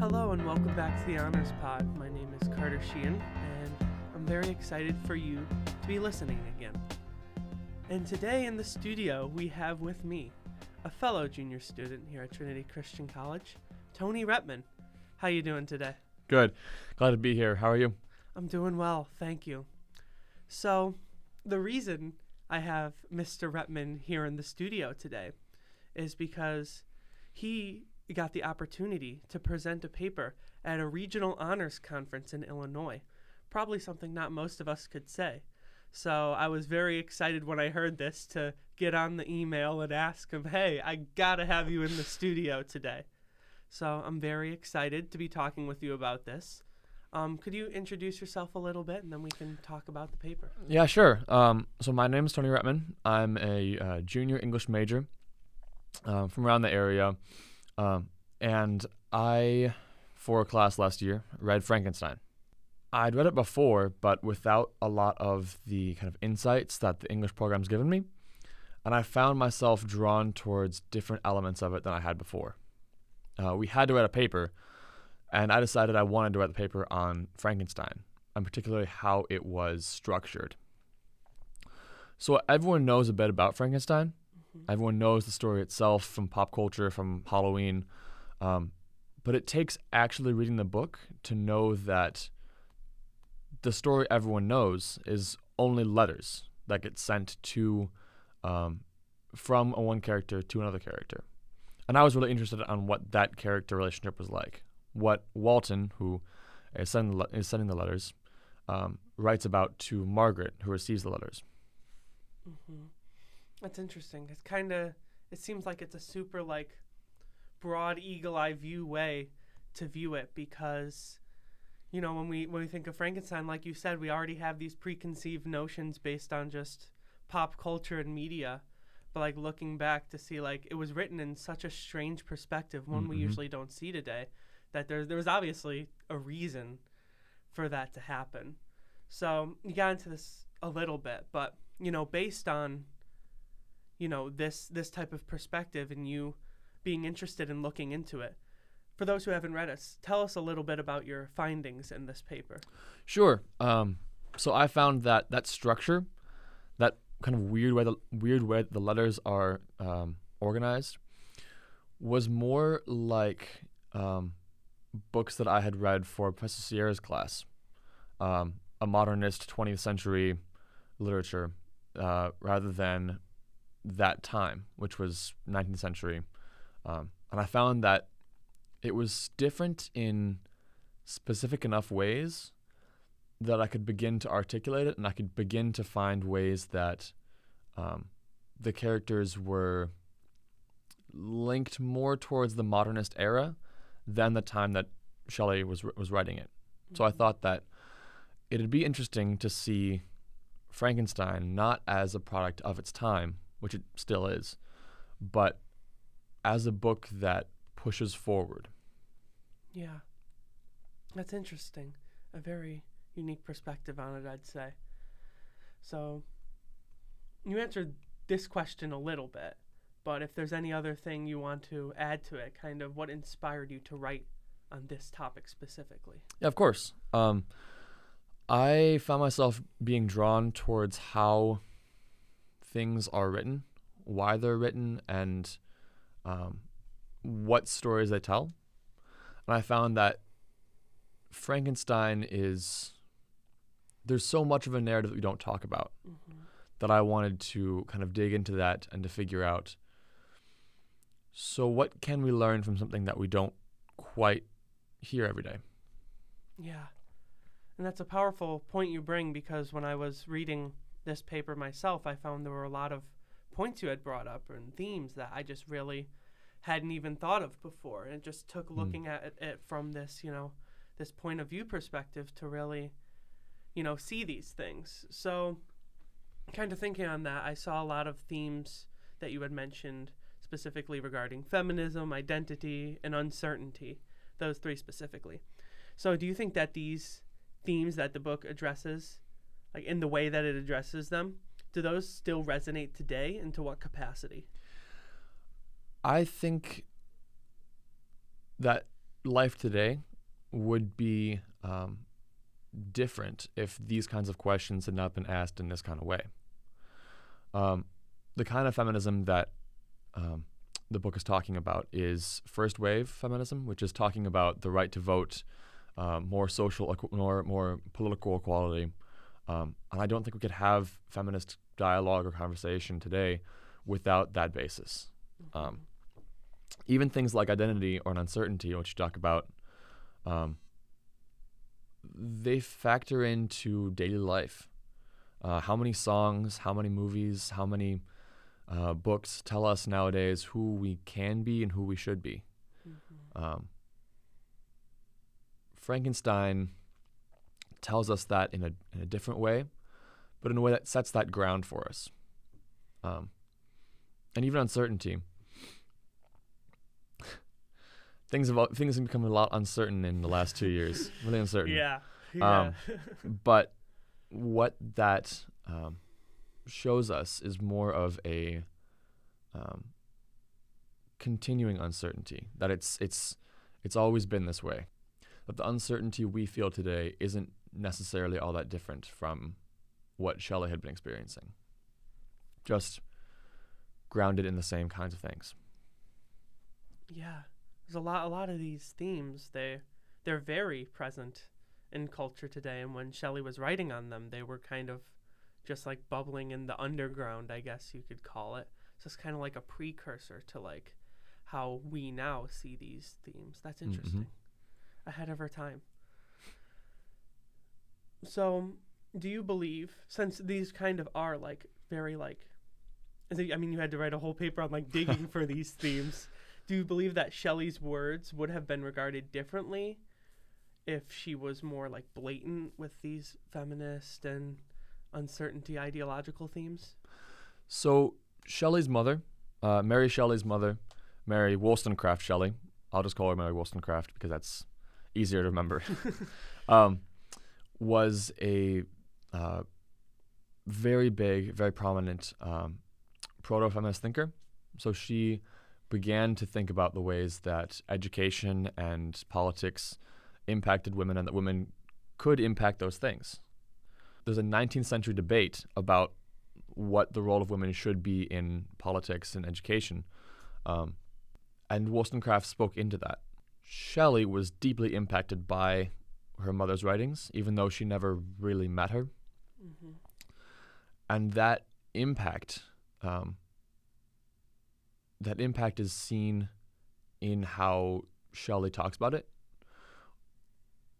Hello and welcome back to the Honors Pod. My name is Carter Sheehan, and I'm very excited for you to be listening again. And today in the studio, we have with me a fellow junior student here at Trinity Christian College, Tony Reppmann. How you doing today? Good. Glad to be here. How are you? I'm doing well, thank you. So, the reason I have Mr. Reppmann here in the studio today is because he got the opportunity to present a paper at a regional honors conference in Illinois. Probably something not most of us could say. So I was very excited when I heard this to get on the email and ask him, hey, I gotta have you in the studio today. So I'm very excited to be talking with you about this. Um, could you introduce yourself a little bit and then we can talk about the paper? Yeah, sure. Um, so my name is Tony Reppmann. I'm a uh, junior English major uh, from around the area. Um, and I, for a class last year, read Frankenstein. I'd read it before, but without a lot of the kind of insights that the English program's given me. And I found myself drawn towards different elements of it than I had before. Uh, we had to write a paper, and I decided I wanted to write the paper on Frankenstein, and particularly how it was structured. So everyone knows a bit about Frankenstein. Mm-hmm. Everyone knows the story itself from pop culture, from Halloween. Um, but it takes actually reading the book to know that the story everyone knows is only letters that get sent to um, from a one character to another character. And I was really interested on what that character relationship was like. What Walton, who is sending the, is sending the letters, um, writes about to Margaret, who receives the letters. Mm-hmm. That's interesting. It's kind of it seems like it's a super like broad eagle eye view way to view it because you know when we when we think of Frankenstein like you said we already have these preconceived notions based on just pop culture and media but like looking back to see like it was written in such a strange perspective one mm-hmm. we usually don't see today that there there was obviously a reason for that to happen so you got into this a little bit but you know based on you know this this type of perspective and you being interested in looking into it. For those who haven't read us, tell us a little bit about your findings in this paper. Sure. Um, so i found that that structure that kind of weird way the weird way the letters are um, organized was more like um, books that i had read for professor sierra's class um, a modernist 20th century literature uh, rather than that time, which was 19th century. Um, and I found that it was different in specific enough ways that I could begin to articulate it and I could begin to find ways that um, the characters were linked more towards the modernist era than the time that Shelley was was writing it. Mm-hmm. So I mm-hmm. thought that it'd be interesting to see Frankenstein not as a product of its time, which it still is, but as a book that pushes forward. Yeah. That's interesting. A very unique perspective on it, I'd say. So, you answered this question a little bit, but if there's any other thing you want to add to it, kind of what inspired you to write on this topic specifically? Yeah, of course. Um, I found myself being drawn towards how things are written, why they're written, and um, what stories they tell. And I found that Frankenstein is there's so much of a narrative that we don't talk about mm-hmm. that I wanted to kind of dig into that and to figure out. So, what can we learn from something that we don't quite hear every day? Yeah. And that's a powerful point you bring because when I was reading this paper myself, I found there were a lot of points you had brought up and themes that I just really hadn't even thought of before. And it just took mm. looking at it, it from this, you know, this point of view perspective to really, you know, see these things. So, kind of thinking on that, I saw a lot of themes that you had mentioned specifically regarding feminism, identity, and uncertainty. Those three specifically. So, do you think that these themes that the book addresses, like in the way that it addresses them, do those still resonate today and to what capacity? I think that life today would be um, different if these kinds of questions had not been asked in this kind of way. Um, the kind of feminism that um, the book is talking about is first wave feminism, which is talking about the right to vote, um, more social, more more political equality. Um, and I don't think we could have feminist dialogue or conversation today without that basis. Um, even things like identity or an uncertainty, which you talk about, um, they factor into daily life. Uh, how many songs, how many movies, how many uh, books tell us nowadays who we can be and who we should be. Mm-hmm. Um, Frankenstein tells us that in a, in a different way, but in a way that sets that ground for us. Um, and even uncertainty. things have things have become a lot uncertain in the last two years. Really uncertain. Yeah. yeah. Um, but what that um, shows us is more of a um, continuing uncertainty. That it's it's it's always been this way. That the uncertainty we feel today isn't necessarily all that different from what Shelley had been experiencing. Just grounded in the same kinds of things. Yeah, there's a lot a lot of these themes. They they're very present in culture today, and when Shelley was writing on them, they were kind of just like bubbling in the underground, I guess you could call it. So it's kind of like a precursor to like how we now see these themes. That's mm-hmm. interesting. Mm-hmm. Ahead of our time. So, do you believe since these kind of are like very like I mean, you had to write a whole paper on like digging for these themes. Do you believe that Shelley's words would have been regarded differently if she was more like blatant with these feminist and uncertainty ideological themes? So Shelley's mother, uh, Mary Shelley's mother, Mary Wollstonecraft Shelley. I'll just call her Mary Wollstonecraft because that's easier to remember. um, was a uh, very big, very prominent um, proto feminist thinker. So she began to think about the ways that education and politics impacted women and that women could impact those things. There's a 19th century debate about what the role of women should be in politics and education. Um, and Wollstonecraft spoke into that. Shelley was deeply impacted by her mother's writings, even though she never really met her. Mm-hmm. And that impact um, that impact is seen in how Shelley talks about it.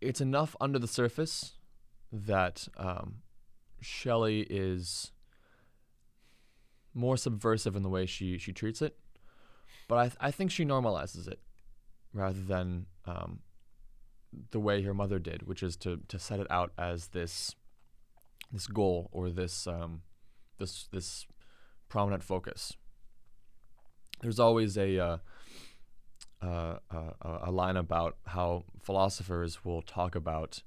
It's enough under the surface that um, Shelley is more subversive in the way she, she treats it, but I, th- I think she normalizes it rather than um, the way her mother did, which is to, to set it out as this this goal or this um, this this prominent focus. There's always a uh, uh, uh, a line about how philosophers will talk about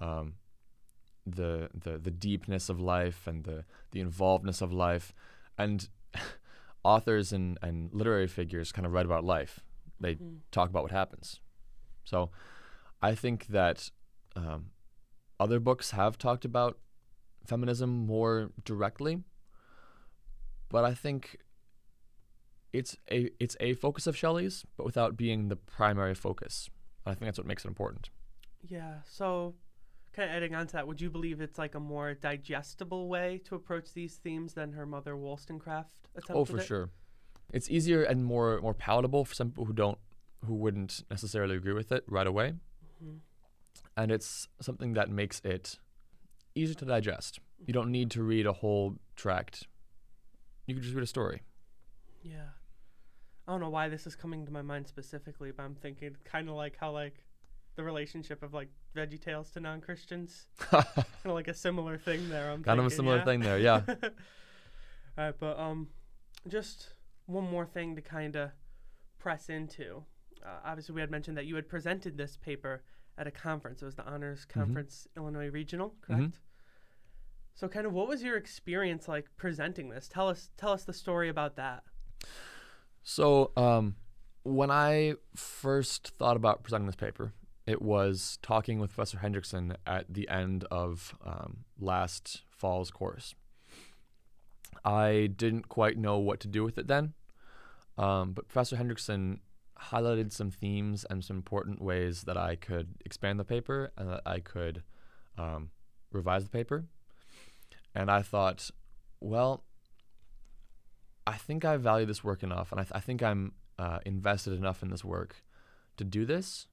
um, the, the the deepness of life and the the involvedness of life, and authors and, and literary figures kind of write about life. They mm-hmm. talk about what happens. So, I think that um, other books have talked about feminism more directly, but I think it's a it's a focus of Shelley's, but without being the primary focus. I think that's what makes it important. Yeah. So, kind of adding on to that, would you believe it's like a more digestible way to approach these themes than her mother Wollstonecraft attempted? Oh, for it? sure. It's easier and more more palatable for some people who don't who wouldn't necessarily agree with it right away. Mm-hmm. And it's something that makes it easy to digest. You don't need to read a whole tract you can just read a story. Yeah. I don't know why this is coming to my mind specifically, but I'm thinking kind of like how like the relationship of like Veggie Tales to non Christians, kind of like a similar thing there. I'm kind thinking, of a similar yeah? thing there, yeah. All right, but um, just one more thing to kind of press into. Uh, obviously, we had mentioned that you had presented this paper at a conference. It was the Honors mm-hmm. Conference mm-hmm. Illinois Regional, correct? Mm-hmm. So, kind of, what was your experience like presenting this? Tell us, tell us the story about that. So, um, when I first thought about presenting this paper, it was talking with Professor Hendrickson at the end of um, last fall's course. I didn't quite know what to do with it then, um, but Professor Hendrickson highlighted some themes and some important ways that I could expand the paper and that I could um, revise the paper. And I thought, well, I think I value this work enough, and I, th- I think I'm uh, invested enough in this work to do this.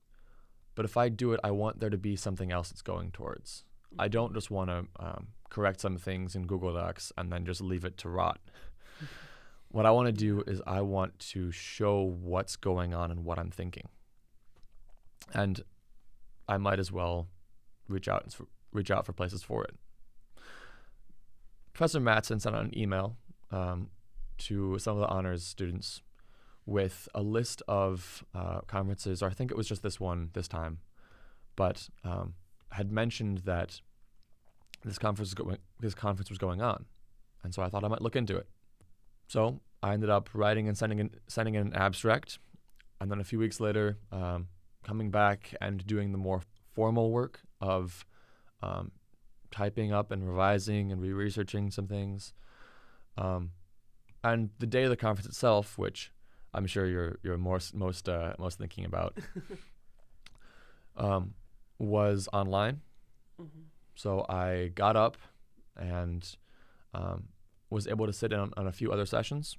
But if I do it, I want there to be something else it's going towards. I don't just want to um, correct some things in Google Docs and then just leave it to rot. what I want to do is I want to show what's going on and what I'm thinking. And I might as well reach out reach out for places for it. Professor Matson sent out an email um, to some of the honors students with a list of uh, conferences, or I think it was just this one this time, but um, had mentioned that this conference was going this conference was going on, and so I thought I might look into it. So I ended up writing and sending in, sending in an abstract, and then a few weeks later, um, coming back and doing the more formal work of um, typing up and revising and re-researching some things. Um, and the day of the conference itself, which I'm sure you're you're most most uh, most thinking about, um, was online. Mm-hmm. So I got up and um, was able to sit in on, a few other sessions,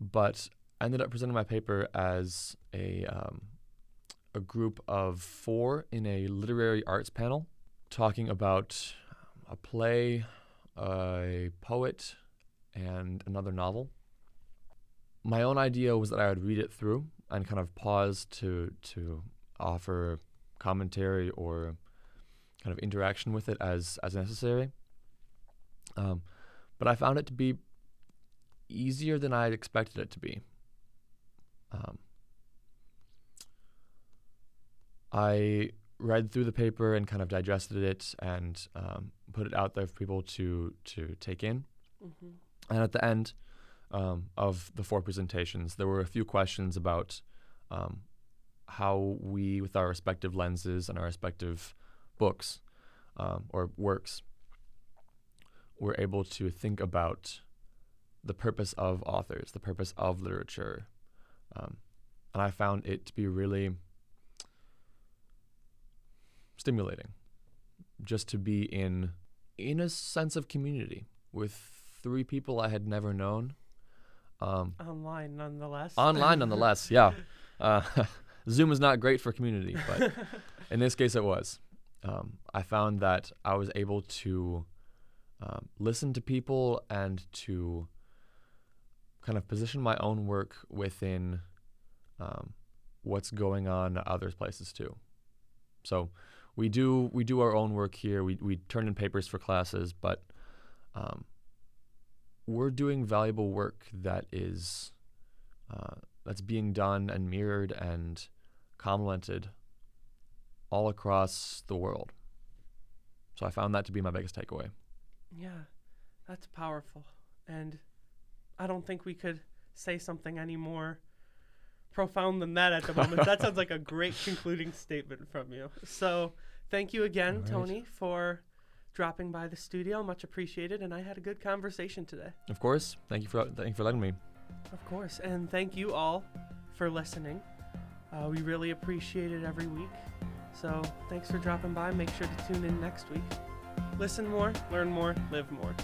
but ended up presenting my paper as a um, a group of four in a literary arts panel, talking about a play, a poet, and another novel my own idea was that I would read it through and kind of pause to to offer commentary or kind of interaction with it as as necessary. Um, but I found it to be easier than I had expected it to be. Um, I read through the paper and kind of digested it and um, put it out there for people to to take in. Mm-hmm. And at the end, um, of the four presentations, there were a few questions about um, how we, with our respective lenses and our respective books um, or works, were able to think about the purpose of authors, the purpose of literature. Um, and I found it to be really stimulating just to be in in a sense of community with three people I had never known um, online, nonetheless. Online, nonetheless. Yeah. Uh, Zoom is not great for community, but in this case, it was. Um, I found that I was able to um, listen to people and to kind of position my own work within um, what's going on at other places too. So we do we do our own work here. We we turn in papers for classes, but um, we're doing valuable work that is uh, that's being done and mirrored and commented all across the world. So I found that to be my biggest takeaway. Yeah, that's powerful. And I don't think we could say something any more profound than that at the moment. that sounds like a great concluding statement from you. So thank you again, right. Tony, for dropping by the studio. Much appreciated, and I had a good conversation today. Of course. Thank you for thank you for letting me. Of course, and thank you all for listening. Uh, we really appreciate it every week. So thanks for dropping by. Make sure to tune in next week. Listen more, learn more, live more.